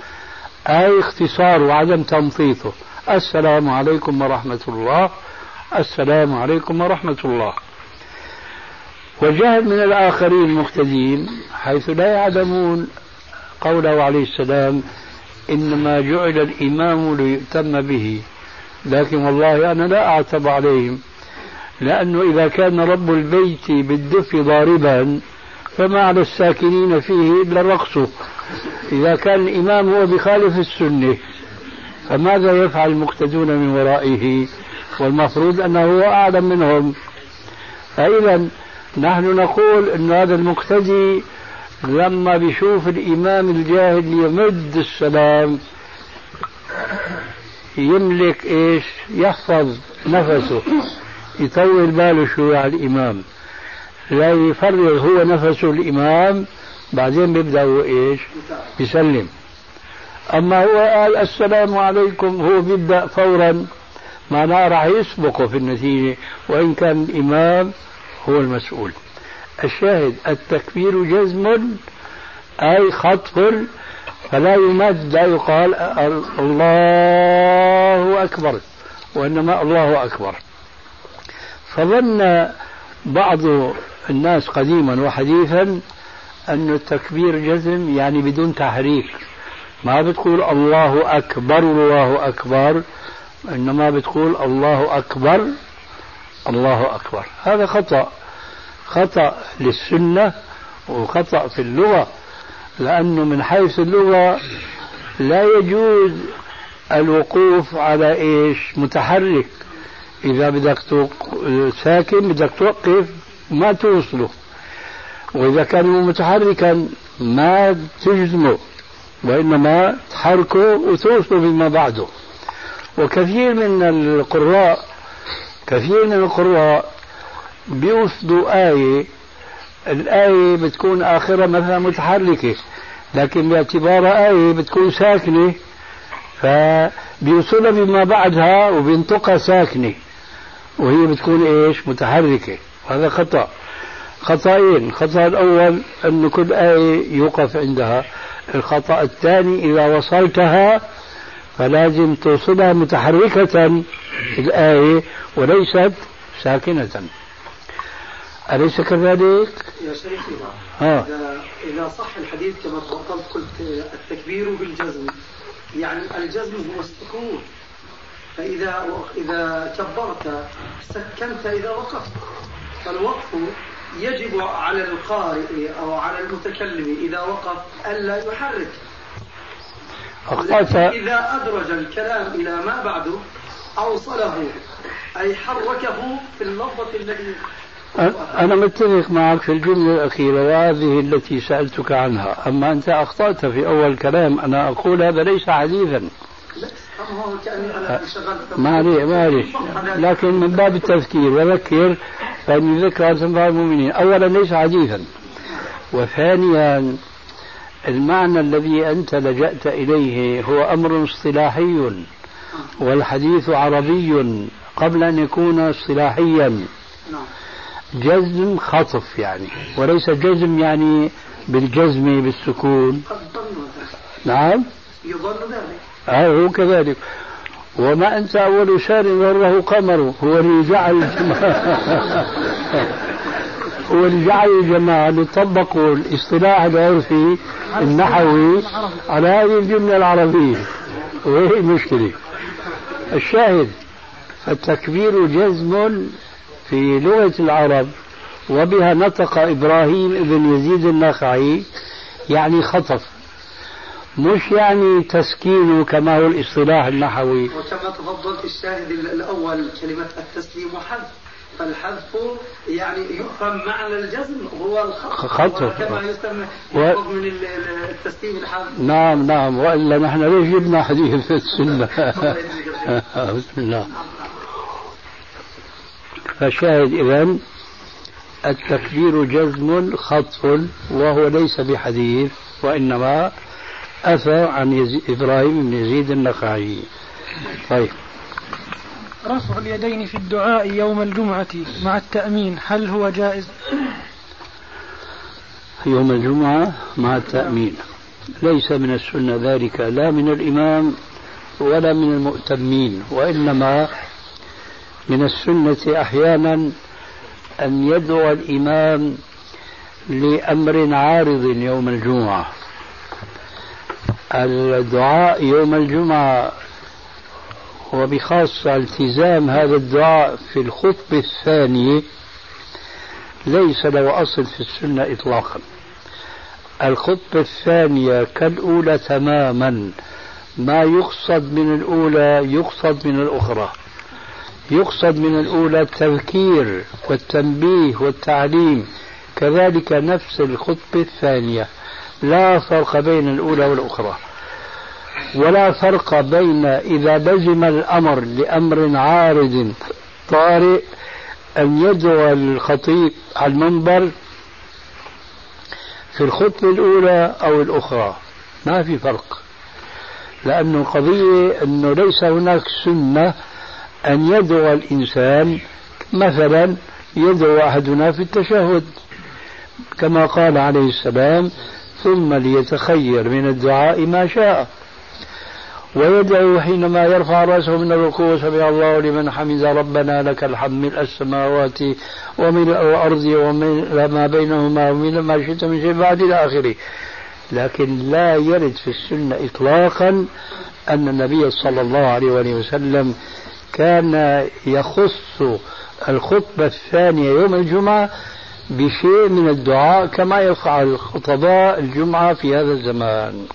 أي اختصار وعدم تمطيطه السلام عليكم ورحمة الله. السلام عليكم ورحمة الله. وجهل من الآخرين المقتدين حيث لا يعلمون قوله عليه السلام إنما جعل الإمام ليؤتم به. لكن والله أنا لا أعتب عليهم لأنه إذا كان رب البيت بالدف ضاربا فما على الساكنين فيه إلا الرقص. إذا كان الإمام هو بخالف السنة فماذا يفعل المقتدون من ورائه؟ والمفروض أنه هو أعلم منهم. فإذا نحن نقول أن هذا المقتدي لما بيشوف الإمام الجاهل يمد السلام يملك إيش؟ يحفظ نفسه يطول باله شوي على الإمام. لا يفرغ هو نفسه الإمام بعدين بيبدأ هو إيش؟ يسلم. أما هو قال السلام عليكم هو بيبدأ فورا. معناه راح يسبقه في النتيجة وإن كان الإمام هو المسؤول. الشاهد التكبير جزم أي خطف فلا يمد لا يقال الله أكبر وإنما الله أكبر. فظن بعض الناس قديما وحديثا أن التكبير جزم يعني بدون تحريك. ما بتقول الله أكبر الله أكبر إنما بتقول الله أكبر الله أكبر. هذا خطأ. خطأ للسنة وخطأ في اللغة لأنه من حيث اللغة لا يجوز الوقوف على إيش؟ متحرك. إذا بدك ساكن بدك توقف ما توصله. وإذا كان متحركا ما تجزمه وإنما تحركه وتوصله فيما بعده. وكثير من القراء كثير من القراء بيوصلوا آية الآية بتكون آخرها مثلا متحركة لكن باعتبارها آية بتكون ساكنة فبيوصلها بما بعدها وبينطقها ساكنة وهي بتكون إيش؟ متحركة. هذا خطأ. خطأين. الخطأ الأول أن كل آية يوقف عندها. الخطأ الثاني إذا وصلتها فلازم توصلها متحركة الآية وليست ساكنة. أليس كذلك؟ يا شيخي ها. إذا, إذا صح الحديث كما تفضلت قلت التكبير بالجزم. يعني الجزم هو السكون. فإذا إذا كبرت سكنت إذا وقفت. فالوقف يجب على القارئ أو على المتكلم إذا وقف ألا يحرك. إذا أدرج الكلام إلى ما بعده أوصله أي حركه في اللفظة التي أنا متفق معك في الجملة الأخيرة وهذه التي سألتك عنها. أما أنت أخطأت في أول كلام أنا أقول هذا ليس حديثا. ما عليه ما عليه. لكن من باب التذكير وذكر فإن ذكر تنفع المؤمنين. أولا ليس حديثا. وثانيا المعنى الذي أنت لجأت إليه هو أمر اصطلاحي والحديث عربي قبل أن يكون اصطلاحيا. جزم خطف يعني وليس جزم يعني بالجزم بالسكون. نعم؟ يظن ذلك. هو كذلك. وما أنت أول شهر غره قمر هو اللي جعل هو اللي جعل الجماعة يطبقوا الاصطلاح العرفي النحوي على هذه الجملة العربية. وهي المشكلة. الشاهد التكبير جزم في لغة العرب وبها نطق إبراهيم بن يزيد النخعي يعني خطف. مش يعني تسكينه كما هو الاصطلاح النحوي. وكما تفضلت الشاهد الأول كلمة التسليم وحذف. فالحذف يعني يفهم معنى الجزم هو الخط خط كما يسمى و... من التسليم الحذف. نعم نعم. وإلا نحن ليش جبنا حديث في السنة؟ بسم الله. فشاهد اذا التكبير جزم خطف وهو ليس بحديث وإنما اتى عن يزي... إبراهيم بن يزيد النخعي. طيب. رفع اليدين في الدعاء يوم الجمعة مع التأمين. هل هو جائز؟ يوم الجمعة مع التأمين. ليس من السنة ذلك. لا من الإمام ولا من المؤتمين وإنما من السنة أحيانا أن يدعو الإمام لأمر عارض يوم الجمعة. الدعاء يوم الجمعة. وبخاصة التزام هذا الدعاء في الخطبة الثانية ليس له أصل في السنة إطلاقا. الخطبة الثانية كالأولى تماما. ما يقصد من الأولى يقصد من الأخرى. يقصد من الأولى التذكير والتنبيه والتعليم. كذلك نفس الخطبة الثانية. لا فرق بين الأولى والأخرى. ولا فرق بين إذا لزم الأمر لأمر عارض طارئ أن يدعو الخطيب على المنبر في الخطبة الأولى أو الأخرى. ما في فرق. لأن القضية أنه ليس هناك سنة أن يدعو الإنسان مثلا يدعو أحدنا في التشهد كما قال عليه السلام ثم ليتخير من الدعاء ما شاء. ويدعو حينما يرفع رأسه من الركوع سمع الله لمن حمد ربنا لك الحمد ملء السماوات ومن الأرض ومن ما بينهما ومن ما شئت من شيء بعد إلى آخره. لكن لا يرد في السنة إطلاقا أن النبي صلى الله عليه وسلم كان يخص الخطبة الثانية يوم الجمعة بشيء من الدعاء كما يفعل خطباء الجمعة في هذا الزمان.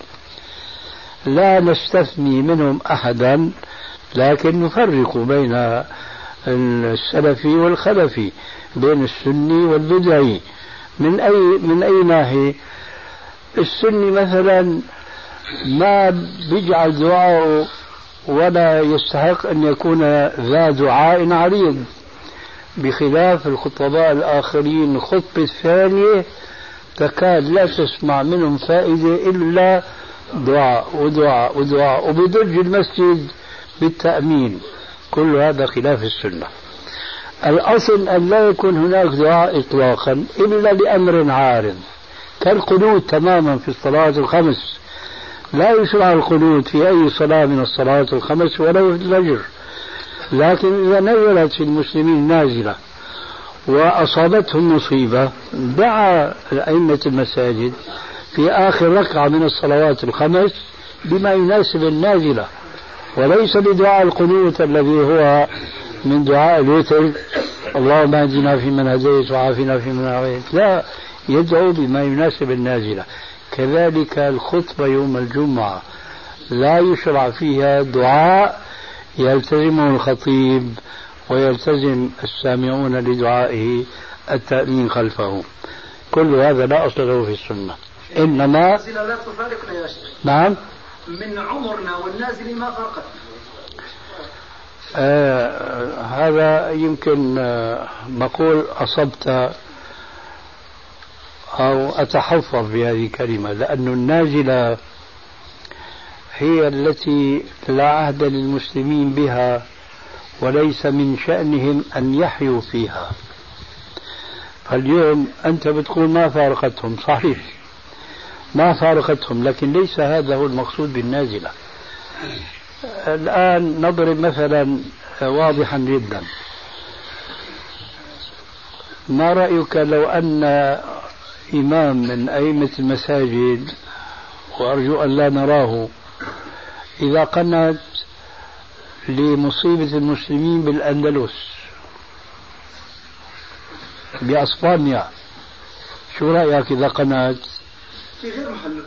لا نستثني منهم أحدا لكن نفرق بين السلفي والخلفي بين السني والبدعي. من أي من أي ناحية؟ السني مثلا ما بيجعل دعاءه ولا يستحق أن يكون ذا دعاء عريض. بخلاف الخطباء الآخرين الخطبة الثانية تكاد لا تسمع منهم فائدة إلا دعاء ودعاء ودعاء وبدرج المسجد بالتأمين. كل هذا خلاف السنة. الأصل أن لا يكون هناك دعاء إطلاقا إلا لأمر عارض. كالقنوت تماما في الصلاة الخمس. لا يشرع القنوت في أي صلاة من الصلاة الخمس ولو في الفجر. لكن إذا نزلت في المسلمين نازلة وأصابتهم مصيبة دعا أئمة المساجد في آخر ركعة من الصلوات الخمس بما يناسب النازلة. وليس بدعاء القنوت الذي هو من دعاء الوتر. اللهم اهدنا فيمن هديت وعافنا فيمن عافيت. لا يدعو بما يناسب النازلة. كذلك الخطبة يوم الجمعة. لا يشرع فيها دعاء يلتزمه الخطيب ويلتزم السامعون لدعائه التأمين خلفه. كل هذا لا أصل له في السنة. إنما لا تفارقنا يا شيخ. نعم. من عمرنا والنازل ما فرقت آه هذا يمكن آه نقول أصبت أو أتحفظ بهذه الكلمة لأن النازلة هي التي لا عهد للمسلمين بها وليس من شأنهم أن يحيوا فيها. فاليوم أنت بتقول ما فارقتهم صحيح. ما فارقتهم لكن ليس هذا هو المقصود بالنازلة. الآن نضرب مثلا واضحا جدا. ما رأيك لو أن إمام من أئمة المساجد وأرجو أن لا نراه إذا قنت لمصيبة المسلمين بالأندلس بأسبانيا شو رأيك إذا قنت في غير محله.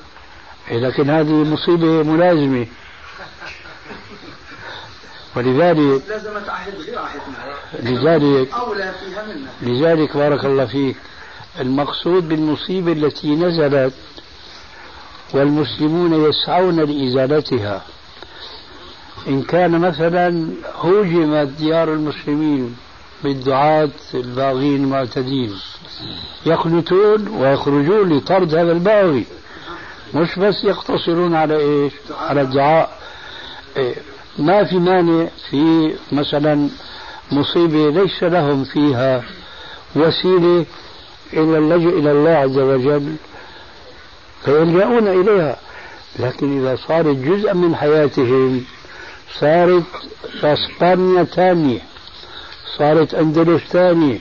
لكن هذه مصيبة ملازمة. ولذلك لازمت عهد غير عهدنا لذلك أولى فيها منا. لذلك بارك الله فيك. المقصود بالمصيبة التي نزلت والمسلمون يسعون لإزالتها. إن كان مثلا هوجمت ديار المسلمين بالدعاة الباغين المعتدين. يقنتون ويخرجون لطرد هذا الباغي مش بس يقتصرون على إيش؟ على الدعاء. إيه ما في مانع في مثلا مصيبة ليس لهم فيها وسيلة إلا اللجوء إلى الله عز وجل فيلجأون إليها. لكن إذا صارت جزءا من حياتهم صارت اسبانيا ثانية. صارت أندلس ثانية.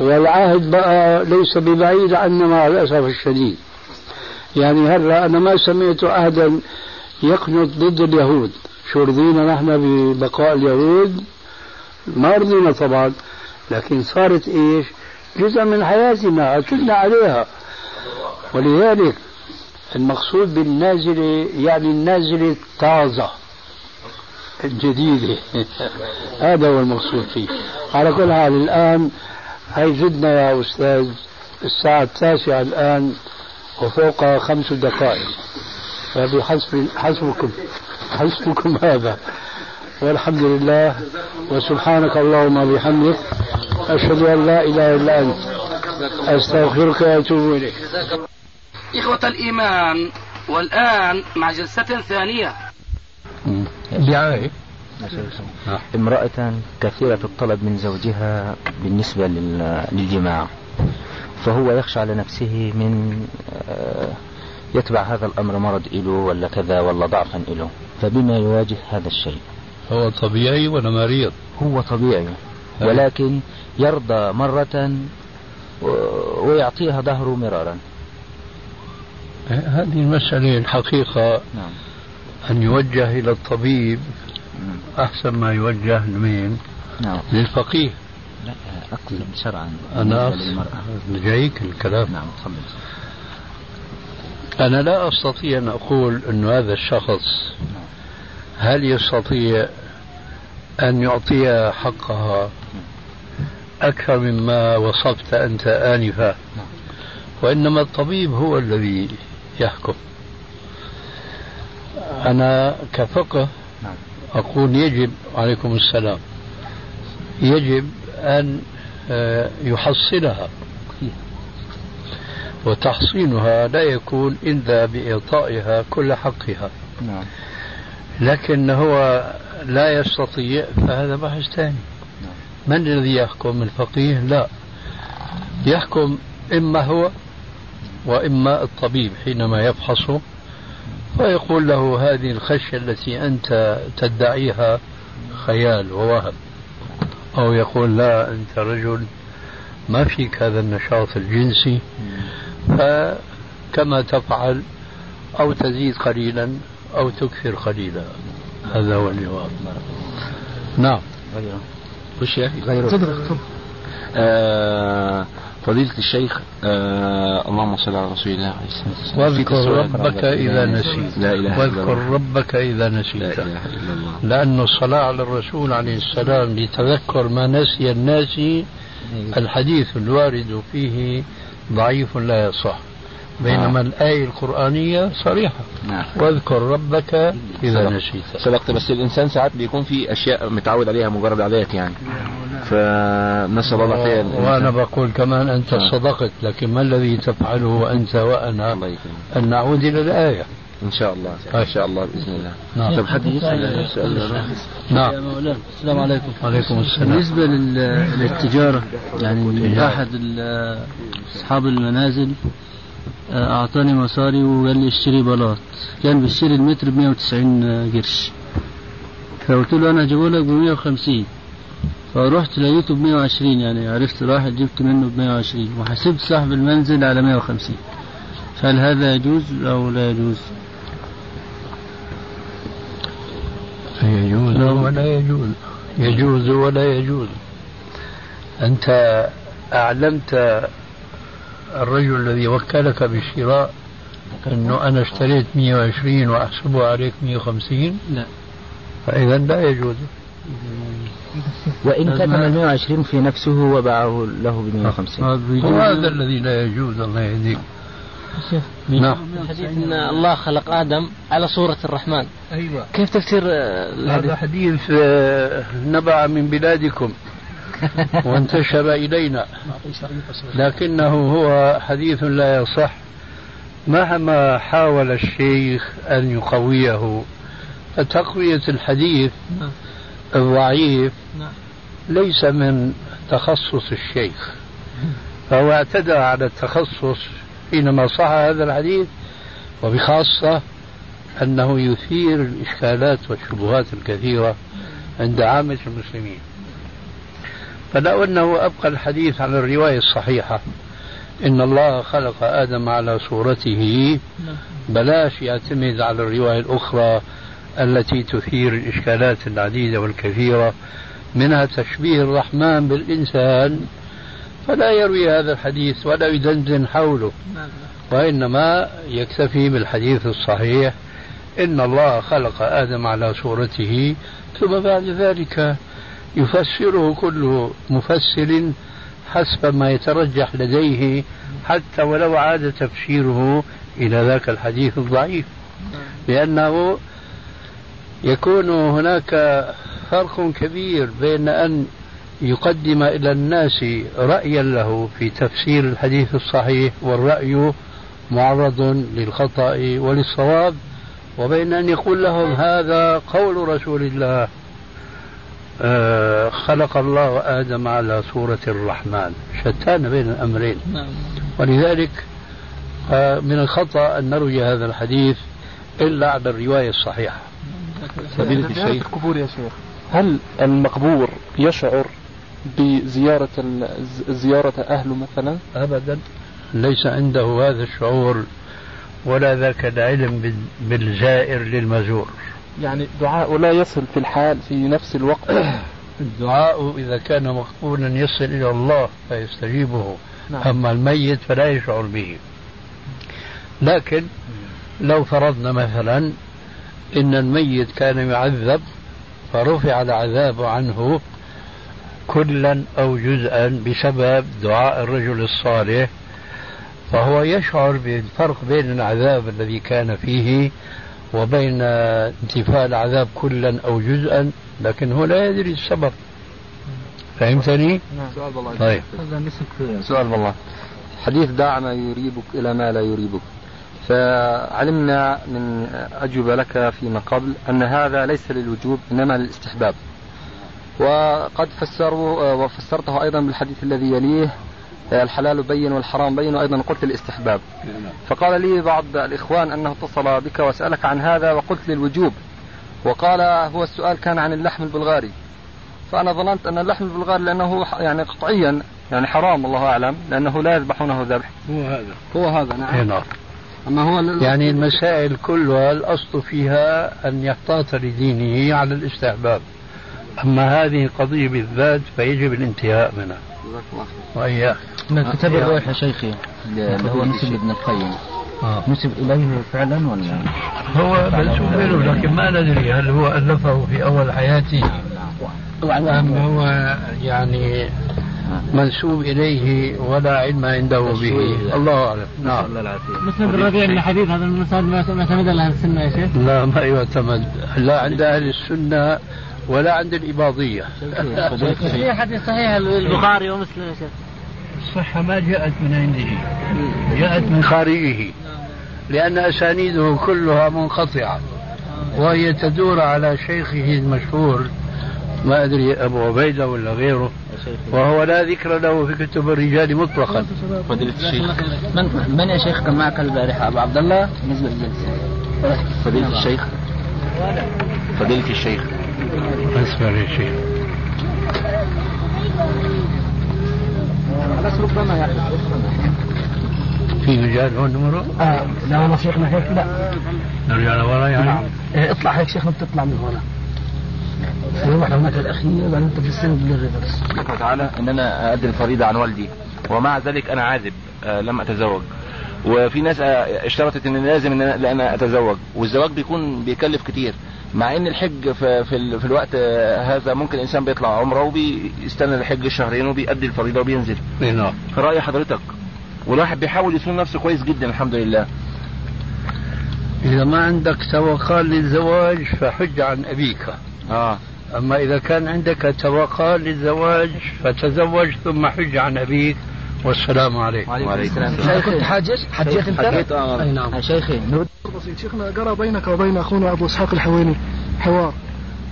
والعهد بقى ليس ببعيد عنا مع الأسف الشديد. يعني هلا أنا ما سمعت عهدا يقنط ضد اليهود. شو رضينا نحن ببقاء اليهود؟ ما رضينا طبعا. لكن صارت إيش؟ جزء من حياتنا اكلنا عليها. ولذلك المقصود بالنازلة يعني النازلة الطازة. الجديدة هذا هو المقصود فيه. على كل حال الآن هي جدنا يا أستاذ الساعة التاسعة الآن وفوق خمس دقائق. فبحسب حسبكم. حسبكم هذا. والحمد لله. وسبحانك اللهم وبحمدك أشهد أن لا إله إلا أنت. أستغفرك وأتوب إليك. إخوة الإيمان والآن مع جلسة ثانية. دعاية امرأة كثيرة الطلب من زوجها بالنسبة للجماع فهو يخشى على نفسه من آه، يتبع هذا الأمر مرض إله ولا كذا ولا ضعفا إله فبما يواجه هذا الشيء. هو طبيعي ولا مريض؟ هو طبيعي ولكن يرضى مرة ويعطيها ظهره مرارا. هذه المسألة الحقيقة. نعم. أن يوجه إلى الطبيب نعم. أحسن ما يوجه لمين؟ نعم. للفقيه. لا أقصد شرعا. أنا جايك الكلام. نعم تفضل. أنا لا أستطيع أن أقول أن هذا الشخص هل يستطيع أن يعطيها حقها أكثر مما وصفت أنت آنفا؟ وإنما الطبيب هو الذي يحكم. أنا كفقه أقول يجب عليكم السلام. يجب أن آه، يحصلها. وتحصينها لا يكون إلا بإعطائها كل حقها. نعم. لكن هو لا يستطيع فهذا بحث ثاني. نعم. من الذي يحكم؟ الفقيه؟ لا. يحكم إما هو وإما الطبيب حينما يفحصه ويقول له هذه الخشية التي أنت تدعيها خيال ووهم. أو يقول لا أنت رجل ما فيك هذا النشاط الجنسي فكما تفعل أو تزيد قليلا أو تكثر قليلا. هذا هو الجواب. نعم. غيره وش غيره. تفضل. آه فضيلة الشيخ آه اللهم صل على رسول الله عليه الصلاة والسلام. واذكر ربك إذا نسيت. لا إله واذكر ربك إذا نسيت. لا إله إلا الله. لأن الصلاة على الرسول عليه السلام لتذكر ما نسي الناس الحديث الوارد فيه ضعيف لا يصح. بينما آه. الآية القرآنية صريحة. نعم. واذكر ربك إذا. نسيت. سبقت بس الإنسان ساعات بيكون في أشياء متعود عليها مجرد عادات يعني. فنسأل الله العافية وأنا بقول كمان أنت نعم. صدقت لكن ما الذي تفعله أنت وأنا؟ أن نعود إلى الآية. إن شاء الله. إن شاء الله بإذن الله. نعم. طب حد يسأل؟ نعم. يا مولانا السلام عليكم. وعليكم السلام. بالنسبة للتجارة يعني احد أصحاب المنازل آه، أعطاني مصاري وقال لي اشتري بلاط. كان بيشتري المتر ب 190 قرش. فقلت له أنا هجيبه لك ب 150 فرحت لقيته ب 120 يعني عرفت واحد جبت منه ب 120 وحسبت صاحب المنزل على 150 هل هذا يجوز أو لا يجوز؟ يجوز. ولا يجوز. يجوز ولا يجوز. أنت أعلمت الرجل الذي وكلك بالشراء أنه أنا اشتريت 120 وأحسبه عليك 150 لا. فإذا لا يجوز. وإن كتم ال 120 في نفسه وباعه له ب 150 وهذا الذي لا يجوز الله يهديك. نعم. حديث إن الله خلق آدم على صورة الرحمن. أيوه. كيف تفسير هذا حديث آه، نبع من بلادكم. وانتشر إلينا. لكنه هو حديث لا يصح. مهما حاول الشيخ أن يقويه فتقويه الحديث الضعيف ليس من تخصص الشيخ. فهو اعتدى على التخصص حينما صح هذا الحديث وبخاصة أنه يثير الإشكالات والشبهات الكثيرة عند عامة المسلمين. فلو أنه أبقى الحديث على الرواية الصحيحة. إن الله خلق آدم على صورته بلاش يعتمد على الرواية الأخرى التي تثير الإشكالات العديدة والكثيرة منها تشبيه الرحمن بالإنسان. فلا يروي هذا الحديث ولا يدندن حوله. وإنما يكتفي بالحديث الصحيح. إن الله خلق آدم على صورته ثم بعد ذلك يفسره كل مفسر حسب ما يترجح لديه حتى ولو عاد تفسيره إلى ذاك الحديث الضعيف. لأنه يكون هناك فرق كبير بين أن يقدم إلى الناس رأيا له في تفسير الحديث الصحيح والرأي معرض للخطأ وللصواب وبين أن يقول لهم هذا قول رسول الله. آه خلق الله آدم على صورة الرحمن شتان بين الأمرين. ولذلك آه من الخطأ أن نروي هذا الحديث إلا على الرواية الصحيحة. فضيلة الشيخ القبور يا شيخ. هل المقبور يشعر بزيارة زيارة أهله مثلا؟ أبدا. ليس عنده هذا الشعور ولا ذاك العلم بالزائر للمزور. يعني دعاء لا يصل في الحال في نفس الوقت. الدعاء إذا كان مقبولا يصل إلى الله فيستجيبه. نعم. أما الميت فلا يشعر به. لكن لو فرضنا مثلا إن الميت كان يعذب فرفع العذاب عنه كلا أو جزءا بسبب دعاء الرجل الصالح فهو يشعر بالفرق بين العذاب الذي كان فيه وبين انتفاء العذاب كلا أو جزءا لكن هو لا يدري السبب. فهمتني؟ نعم. سؤال بالله. طيب. سؤال بالله. حديث دع ما يريبك إلى ما لا يريبك. فعلمنا من أجوبة لك فيما قبل أن هذا ليس للوجوب إنما للاستحباب. وقد فسروا وفسرته أيضا بالحديث الذي يليه الحلال بين والحرام بين وأيضا قلت الاستحباب فقال لي بعض الإخوان أنه اتصل بك وسألك عن هذا وقلت للوجوب. وقال هو السؤال كان عن اللحم البلغاري. فأنا ظننت أن اللحم البلغاري لأنه يعني قطعيا يعني حرام الله أعلم لأنه لا يذبحونه ذبح. هو هذا. هو هذا نعم. نعم أما هو يعني المسائل كلها الأصل فيها أن يحتاط لدينه على الاستحباب. أما هذه القضية بالذات فيجب الانتهاء منها. وإياك. من كتاب الروح يا شيخي. اللي هو نسب ابن القيم. آه. نسب إليه فعلا ولا؟ هو منسوب له لكن ما ندري هل هو ألفه في أول حياته أم هو يعني منسوب إليه ولا علم عنده به. الله أعلم. نعم. مسند الربيع من حديث هذا المسند ما يعتمد على أهل السنة يا شيخ؟ لا ما يعتمد. لا عند أهل السنة ولا عند الإباضية. في حديث صحيح البخاري ومسلم يا شيخ. الصحة ما جاءت من عنده. جاءت من خارجه. لأن أسانيده كلها منقطعة. وهي تدور على شيخه المشهور. ما أدري أبو عبيدة ولا غيره. وهو لا ذكر له في كتب الرجال مطلقا. فضيلة الشيخ. من, من يا شيخ كان معك البارحة؟ أبو عبد الله. بالنسبة للجلسة فضيلة الشيخ. فضيلة الشيخ. أسمع يا شيخ بس ربما يحدث في مجال هون نمره؟ آه لا والله شيخنا هيك لا. نرجع لورا يعني؟ نعم. إيه اطلع هيك شيخنا بتطلع من هنا نروح هناك الأخير بعدين انت السن للريفرس تعالى. ان أنا ادي الفريضة عن والدي. ومع ذلك أنا عازب آه لم أتزوج. وفي ناس اشترطت إن لازم إن أنا أتزوج. والزواج بيكون بيكلف كتير. مع إن الحج في, في, في الوقت هذا ممكن الانسان بيطلع عمرة وبيستنى الحج شهرين وبيأدي الفريضة وبينزل. نعم. في رأي حضرتك. والواحد بيحاول يصون نفسه كويس جدا الحمد لله. إذا ما عندك توقع للزواج فحج عن أبيك. آه. أما إذا كان عندك توقع للزواج فتزوج ثم حج عن أبيك. والسلام عليكم. وعليكم شيخ كنت حاجز حجيت أنت؟ حجيت آه. أي نعم. شيخي بسيط شيخنا. جرى بينك وبين أخونا أبو إسحاق الحويني حوار.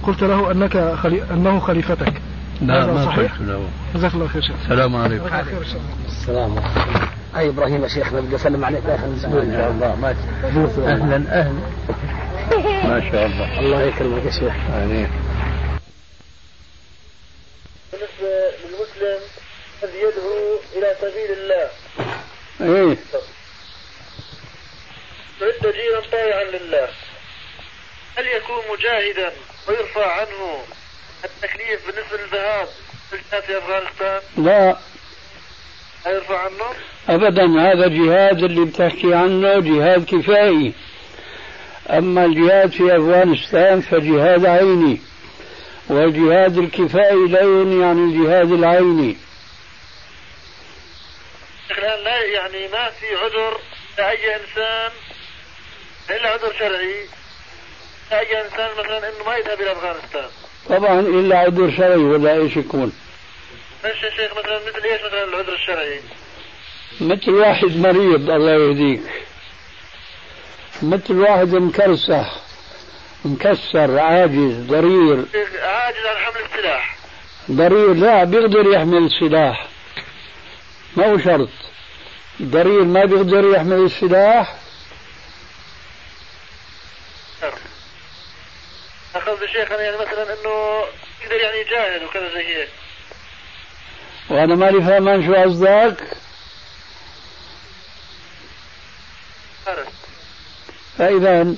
قلت له أنك خلي... أنه خليفتك. لا ما صحيح؟ له. جزاك الله خير شيخ. السلام عليكم. السلام عليكم. أي إبراهيم يا شيخنا بدي أسلم عليك. شاء الله ما أهلا أهلا. ما شاء الله. الله يكرمك يا شيخ. آمين. بالنسبة للمسلم الذي يدعو إلى سبيل الله. إيه. يعد دينا طائعا لله. هل يكون مجاهدا ويرفع عنه التكليف بالنسبة للذهاب للجهاد في أفغانستان؟ لا. يرفع عنه؟ أبدا هذا الجهاد اللي بتحكي عنه جهاد كفائي أما الجهاد في أفغانستان فجهاد عيني والجهاد الكفائي لا يعني عن الجهاد العيني. الآن لا يعني ما في عذر لأي إنسان عذر شرعي. لأي إنسان مثلا إنه ما يذهب إلى أفغانستان. طبعا إلا عذر شرعي ولا إيش يكون. إيش يا شيخ مثلا مثل إيش مثلا العذر الشرعي؟ مثل واحد مريض الله يهديك. مثل واحد مكرسح مكسر عاجز ضرير. عاجز عن حمل السلاح. ضرير لا بيقدر يحمل السلاح. ما هو شرط. ضرير ما بيقدر يحمل السلاح. قصدي شيخ أنا يعني مثلا إنه يقدر يعني يجاهد وكذا زي هيك. وأنا ماني فاهمان شو قصدك فاذا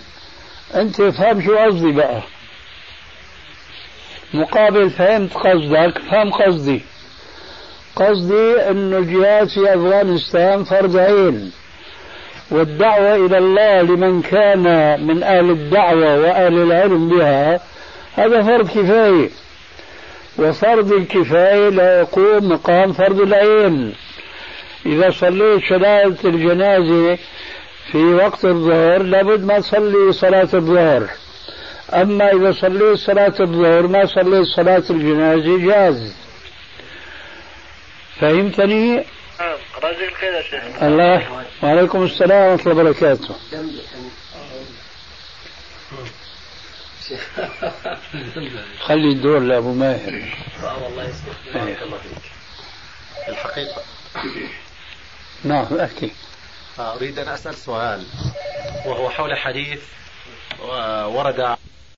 أنت فهم شو قصدي بقى. مقابل فهمت قصدك فهم قصدي. قصدي إنه الجهاد في أفغانستان فرض عين. والدعوة إلى الله لمن كان من أهل الدعوة وأهل العلم بها هذا فرض كفاية. وفرض الكفاية لا يقوم مقام فرض العين. إذا صليت صلاة الجنازة في وقت الظهر لابد ما تصلي صلاة الظهر. أما إذا صليت صلاة الظهر ما صليت صلاة الجنازة جاز. فهمتني؟ الخير يا شيخ الله. وعليكم السلام ورحمة الله وبركاته. خلي الدور لأبو ماهر. والله يسلمك بارك الله فيك. الحقيقة. نعم أحكي. أريد أن أسأل سؤال وهو حول حديث ورد